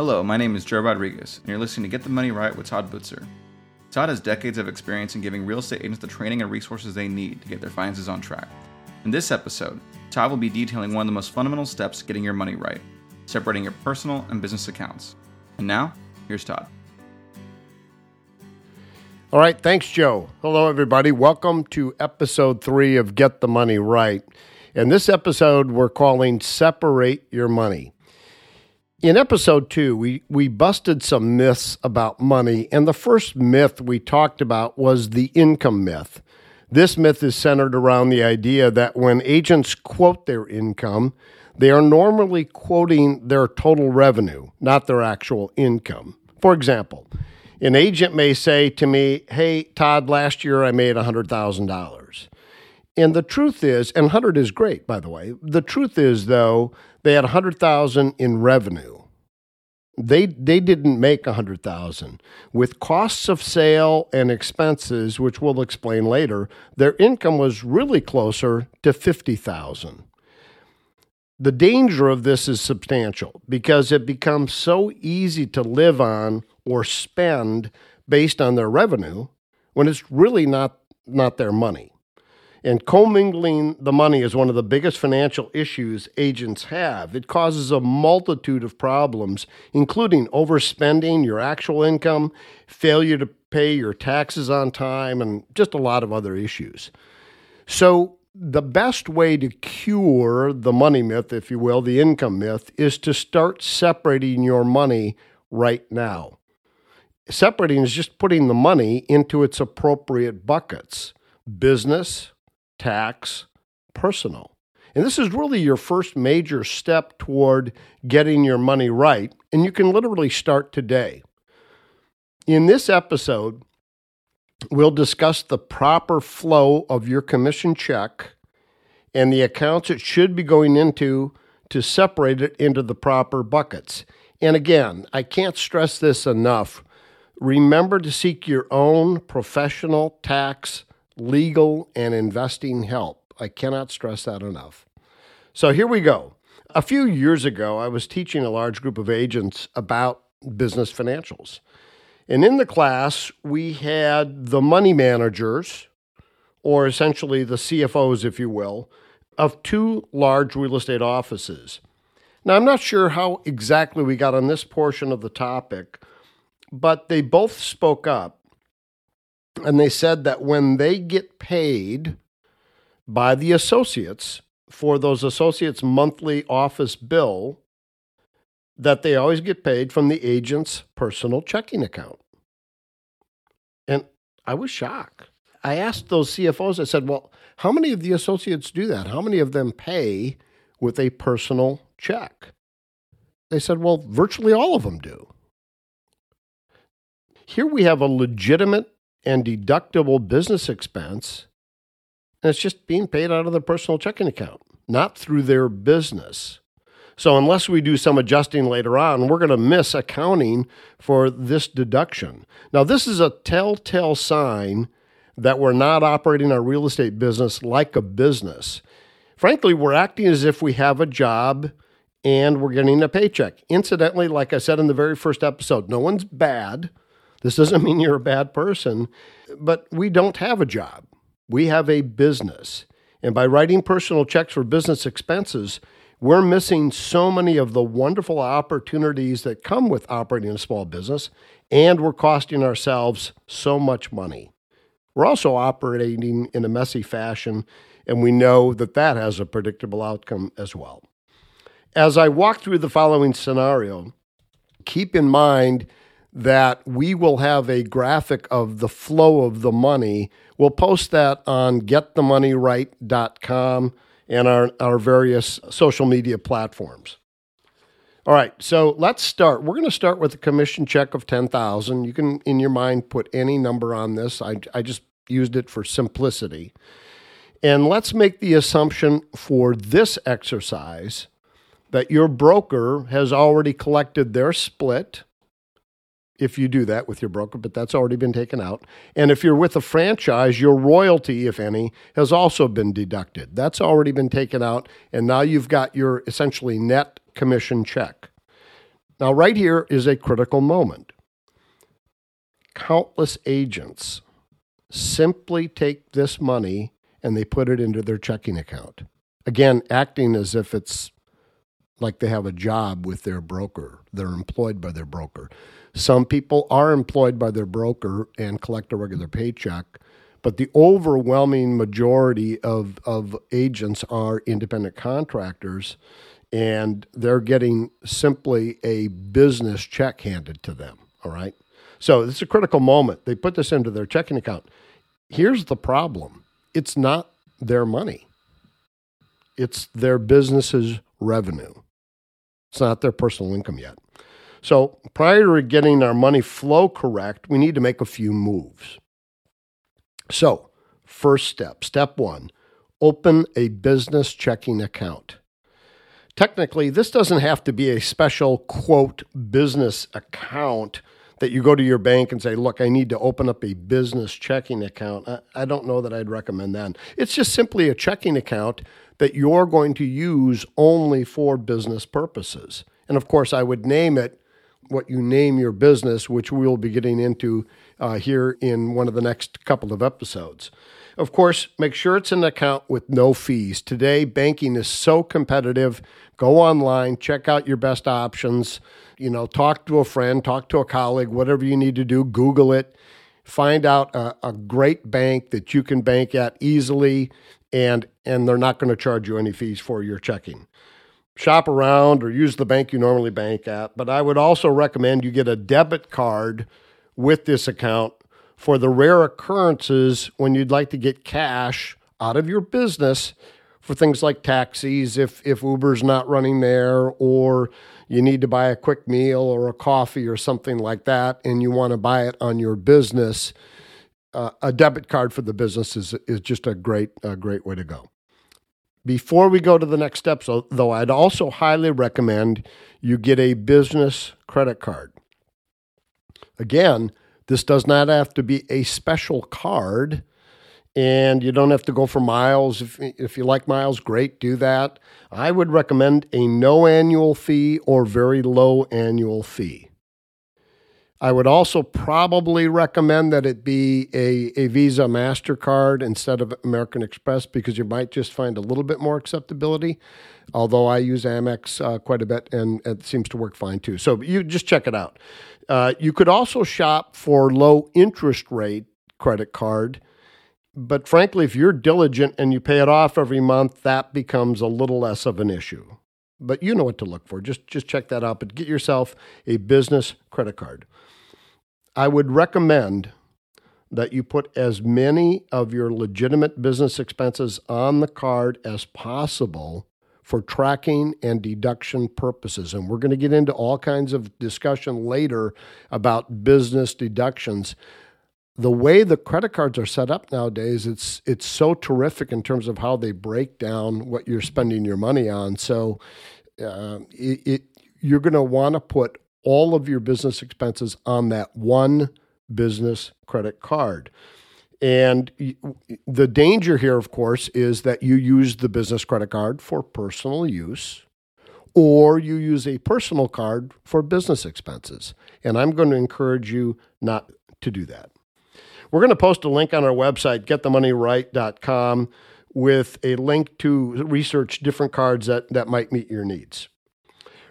Hello, my name is Joe Rodriguez, and you're listening to Get the Money Right with Todd Butzer. Todd has decades of experience in giving real estate agents the training and resources they need to get their finances on track. In this episode, Todd will be detailing one of the most fundamental steps getting your money right separating your personal and business accounts. And now, here's Todd. All right, thanks, Joe. Hello, everybody. Welcome to episode three of Get the Money Right. In this episode we're calling Separate Your Money. In episode two, we, we busted some myths about money. And the first myth we talked about was the income myth. This myth is centered around the idea that when agents quote their income, they are normally quoting their total revenue, not their actual income. For example, an agent may say to me, Hey, Todd, last year I made $100,000. And the truth is, and 100 is great, by the way. The truth is, though, they had 100,000 in revenue. They, they didn't make 100,000. With costs of sale and expenses, which we'll explain later, their income was really closer to 50,000. The danger of this is substantial because it becomes so easy to live on or spend based on their revenue when it's really not, not their money. And commingling the money is one of the biggest financial issues agents have. It causes a multitude of problems, including overspending your actual income, failure to pay your taxes on time, and just a lot of other issues. So, the best way to cure the money myth, if you will, the income myth, is to start separating your money right now. Separating is just putting the money into its appropriate buckets business, tax, personal. And this is really your first major step toward getting your money right. And you can literally start today. In this episode, We'll discuss the proper flow of your commission check and the accounts it should be going into to separate it into the proper buckets. And again, I can't stress this enough. Remember to seek your own professional tax, legal, and investing help. I cannot stress that enough. So here we go. A few years ago, I was teaching a large group of agents about business financials. And in the class, we had the money managers, or essentially the CFOs, if you will, of two large real estate offices. Now, I'm not sure how exactly we got on this portion of the topic, but they both spoke up and they said that when they get paid by the associates for those associates' monthly office bill, that they always get paid from the agent's personal checking account. And I was shocked. I asked those CFOs, I said, well, how many of the associates do that? How many of them pay with a personal check? They said, well, virtually all of them do. Here we have a legitimate and deductible business expense, and it's just being paid out of their personal checking account, not through their business. So, unless we do some adjusting later on, we're going to miss accounting for this deduction. Now, this is a telltale sign that we're not operating our real estate business like a business. Frankly, we're acting as if we have a job and we're getting a paycheck. Incidentally, like I said in the very first episode, no one's bad. This doesn't mean you're a bad person, but we don't have a job. We have a business. And by writing personal checks for business expenses, we're missing so many of the wonderful opportunities that come with operating a small business, and we're costing ourselves so much money. We're also operating in a messy fashion, and we know that that has a predictable outcome as well. As I walk through the following scenario, keep in mind that we will have a graphic of the flow of the money. We'll post that on getthemoneyright.com and our, our various social media platforms. All right, so let's start. We're going to start with a commission check of 10,000. You can in your mind put any number on this. I I just used it for simplicity. And let's make the assumption for this exercise that your broker has already collected their split if you do that with your broker, but that's already been taken out. And if you're with a franchise, your royalty, if any, has also been deducted. That's already been taken out. And now you've got your essentially net commission check. Now, right here is a critical moment. Countless agents simply take this money and they put it into their checking account. Again, acting as if it's like they have a job with their broker. They're employed by their broker. Some people are employed by their broker and collect a regular paycheck, but the overwhelming majority of, of agents are independent contractors and they're getting simply a business check handed to them. All right. So it's a critical moment. They put this into their checking account. Here's the problem it's not their money, it's their business's revenue. It's not their personal income yet. So prior to getting our money flow correct, we need to make a few moves. So, first step, step one, open a business checking account. Technically, this doesn't have to be a special quote business account that you go to your bank and say, Look, I need to open up a business checking account. I, don't know that I'd recommend that. It's just simply a checking account that you're going to use only for business purposes. And of course, I would name it what you name your business, which we'll be getting into uh, here in one of the next couple of episodes. Of course, make sure it's an account with no fees. Today, banking is so competitive. Go online, check out your best options. You know, talk to a friend, talk to a colleague, whatever you need to do. Google it. Find out a, a great bank that you can bank at easily, and and they're not going to charge you any fees for your checking shop around or use the bank you normally bank at. But I would also recommend you get a debit card with this account for the rare occurrences when you'd like to get cash out of your business for things like taxis if if Uber's not running there or you need to buy a quick meal or a coffee or something like that and you want to buy it on your business uh, a debit card for the business is is just a great a great way to go. Before we go to the next steps, though, I'd also highly recommend you get a business credit card. Again, this does not have to be a special card, and you don't have to go for miles. If, if you like miles, great, do that. I would recommend a no annual fee or very low annual fee. I would also probably recommend that it be a, a Visa MasterCard instead of American Express because you might just find a little bit more acceptability. Although I use Amex uh, quite a bit and it seems to work fine too. So you just check it out. Uh, you could also shop for low interest rate credit card. But frankly, if you're diligent and you pay it off every month, that becomes a little less of an issue. But you know what to look for. Just just check that out. But get yourself a business credit card. I would recommend that you put as many of your legitimate business expenses on the card as possible for tracking and deduction purposes. And we're going to get into all kinds of discussion later about business deductions. The way the credit cards are set up nowadays, it's it's so terrific in terms of how they break down what you're spending your money on. So uh, it, it you're going to want to put all of your business expenses on that one business credit card. And the danger here, of course, is that you use the business credit card for personal use or you use a personal card for business expenses. And I'm going to encourage you not to do that. We're going to post a link on our website, getthemoneyright.com, with a link to research different cards that, that might meet your needs.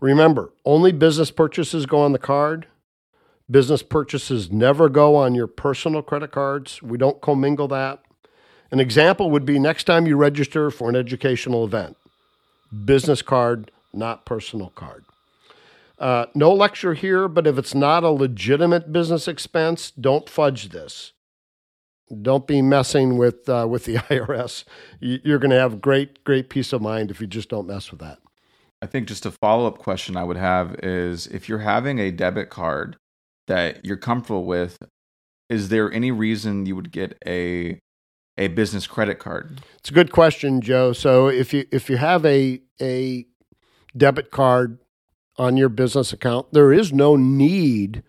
Remember, only business purchases go on the card. Business purchases never go on your personal credit cards. We don't commingle that. An example would be next time you register for an educational event business card, not personal card. Uh, no lecture here, but if it's not a legitimate business expense, don't fudge this. Don't be messing with uh, with the IRS. You're going to have great great peace of mind if you just don't mess with that. I think just a follow up question I would have is if you're having a debit card that you're comfortable with, is there any reason you would get a a business credit card? It's a good question, Joe. So if you if you have a a debit card on your business account, there is no need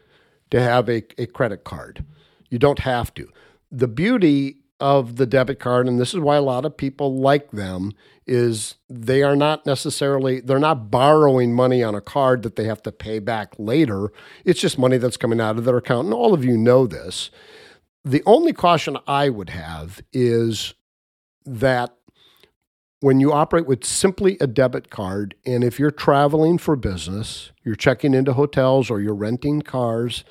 to have a, a credit card. You don't have to. The beauty of the debit card, and this is why a lot of people like them, is they are not necessarily they're not borrowing money on a card that they have to pay back later. It's just money that's coming out of their account, and all of you know this. The only caution I would have is that when you operate with simply a debit card, and if you're traveling for business, you're checking into hotels or you're renting cars,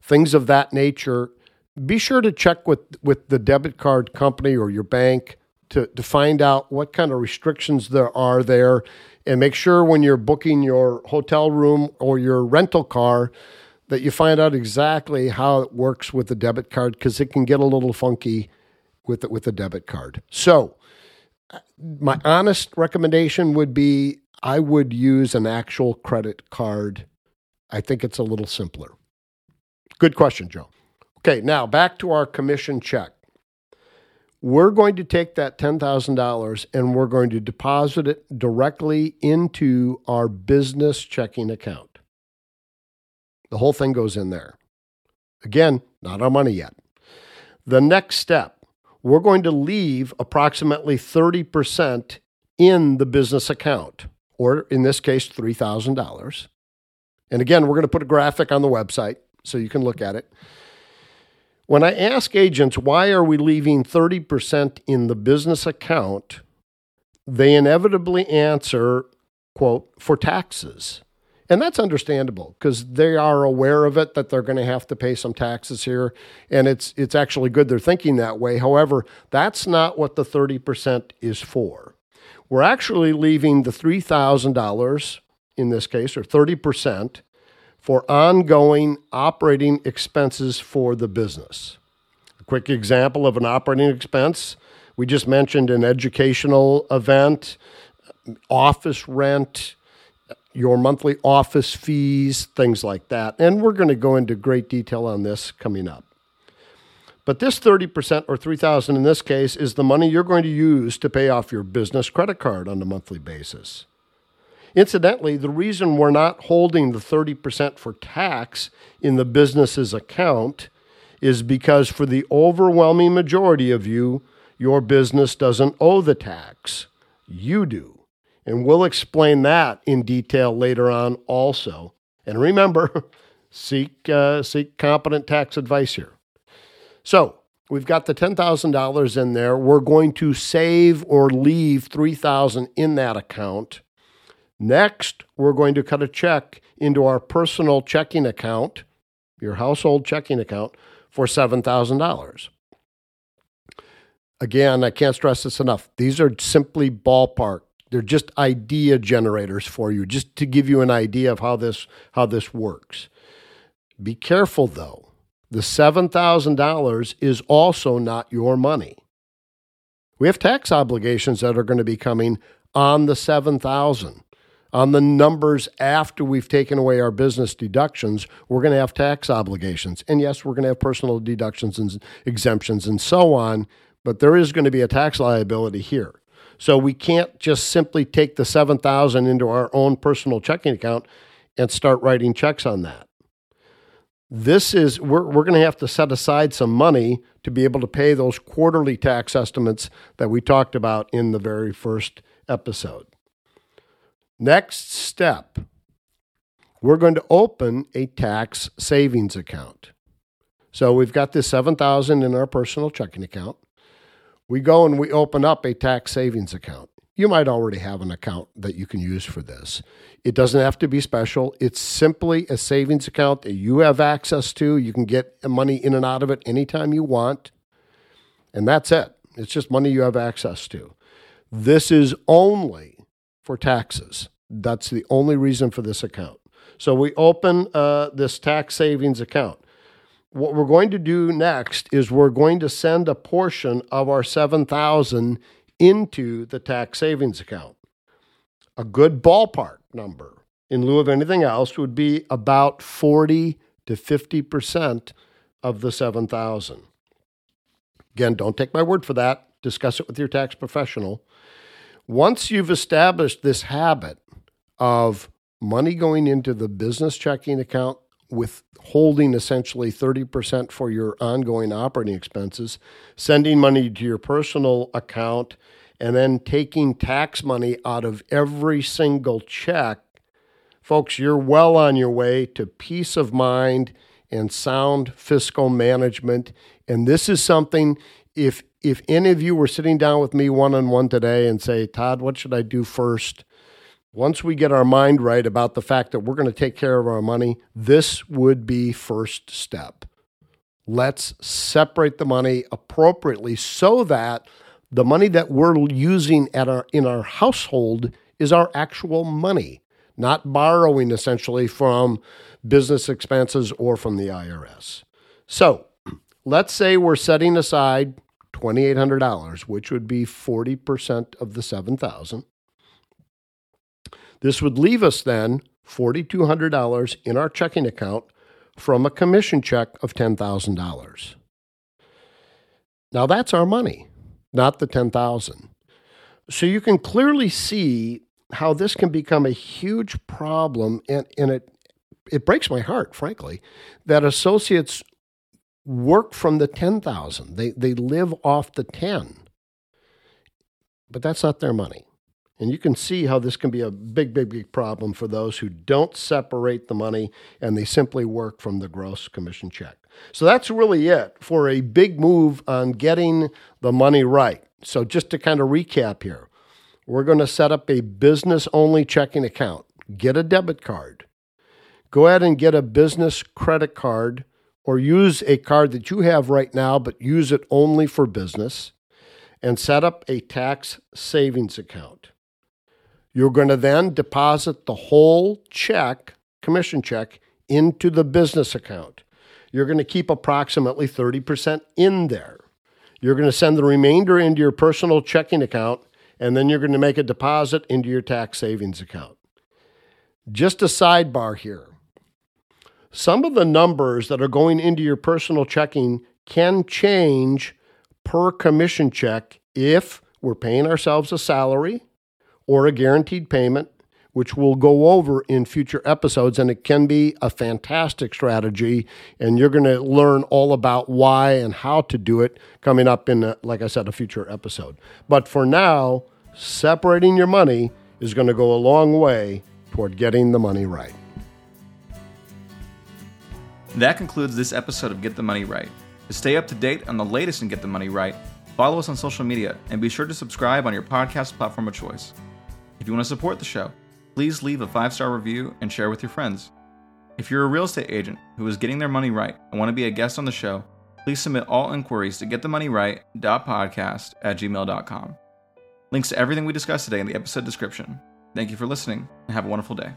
things of that nature, be sure to check with, with the debit card company or your bank to, to find out what kind of restrictions there are there. And make sure when you're booking your hotel room or your rental car that you find out exactly how it works with the debit card because it can get a little funky with it with a debit card. So, my honest recommendation would be I would use an actual credit card. I think it's a little simpler. Good question, Joe. Okay, now back to our commission check. We're going to take that $10,000 and we're going to deposit it directly into our business checking account. The whole thing goes in there. Again, not our money yet. The next step, we're going to leave approximately 30% in the business account, or in this case, $3,000. And again, we're going to put a graphic on the website so you can look at it. When I ask agents, why are we leaving 30% in the business account? They inevitably answer, quote, for taxes. And that's understandable because they are aware of it that they're going to have to pay some taxes here. And it's, it's actually good they're thinking that way. However, that's not what the 30% is for. We're actually leaving the $3,000 in this case, or 30%, for ongoing operating expenses for the business. A quick example of an operating expense we just mentioned an educational event, office rent, your monthly office fees, things like that. And we're going to go into great detail on this coming up. But this 30% or 3000 in this case is the money you're going to use to pay off your business credit card on a monthly basis. Incidentally, the reason we're not holding the 30% for tax in the business's account is because for the overwhelming majority of you, your business doesn't owe the tax. You do. And we'll explain that in detail later on also. And remember, seek, uh, seek competent tax advice here. So we've got the $10,000 in there. We're going to save or leave 3000 in that account Next, we're going to cut a check into our personal checking account, your household checking account, for $7,000. Again, I can't stress this enough. These are simply ballpark. They're just idea generators for you, just to give you an idea of how this how this works. Be careful though. The $7,000 is also not your money. We have tax obligations that are going to be coming on the 7,000 on the numbers after we've taken away our business deductions, we're going to have tax obligations. And yes, we're going to have personal deductions and exemptions and so on, but there is going to be a tax liability here. So we can't just simply take the 7,000 into our own personal checking account and start writing checks on that. This is we're we're going to have to set aside some money to be able to pay those quarterly tax estimates that we talked about in the very first episode. Next step, we're going to open a tax savings account. So we've got this 7000 in our personal checking account. We go and we open up a tax savings account. You might already have an account that you can use for this. It doesn't have to be special. It's simply a savings account that you have access to. You can get money in and out of it anytime you want. And that's it. It's just money you have access to. This is only for taxes. That's the only reason for this account. So we open uh, this tax savings account. What we're going to do next is we're going to send a portion of our 7000 into the tax savings account. A good ballpark number in lieu of anything else would be about 40 to 50% of the 7000. Again, don't take my word for that. Discuss it with your tax professional. Once you've established this habit of money going into the business checking account withholding essentially 30% for your ongoing operating expenses, sending money to your personal account, and then taking tax money out of every single check, folks, you're well on your way to peace of mind and sound fiscal management. And this is something if if any of you were sitting down with me one on one today and say, Todd, what should I do first? Once we get our mind right about the fact that we're going to take care of our money, this would be first step. Let's separate the money appropriately so that the money that we're using at our in our household is our actual money, not borrowing essentially from business expenses or from the IRS. So, let's say we're setting aside $2800, which would be 40% of the 7000. This would leave us then $4200 in our checking account from a commission check of $10,000. Now that's our money not the 10,000. So you can clearly see how this can become a huge problem and, and it it breaks my heart, frankly, that associates work from the 10,000. They they live off the 10. But that's not their money. And you can see how this can be a big, big, big problem for those who don't separate the money and they simply work from the gross commission check. So that's really it for a big move on getting the money right. So just to kind of recap here, we're going to set up a business only checking account, get a debit card, go ahead and get a business credit card or use a card that you have right now, but use it only for business, and set up a tax savings account. You're going to then deposit the whole check, commission check, into the business account you're going to keep approximately 30% in there. You're going to send the remainder into your personal checking account, and then you're going to make a deposit into your tax savings account. Just a sidebar here. Some of the numbers that are going into your personal checking can change per commission check if we're paying ourselves a salary or a guaranteed payment which we'll go over in future episodes. And it can be a fantastic strategy. And you're going to learn all about why and how to do it coming up in, a, like I said, a future episode. But for now, separating your money is going to go a long way toward getting the money right. That concludes this episode of Get the Money Right. To stay up to date on the latest in Get the Money Right, follow us on social media and be sure to subscribe on your podcast platform of choice. If you want to support the show, please leave a five star review and share with your friends. If you're a real estate agent who is getting their money right and want to be a guest on the show, please submit all inquiries to getthemoneyright.podcast at gmail.com. Links to everything we discussed today in the episode description. Thank you for listening and have a wonderful day.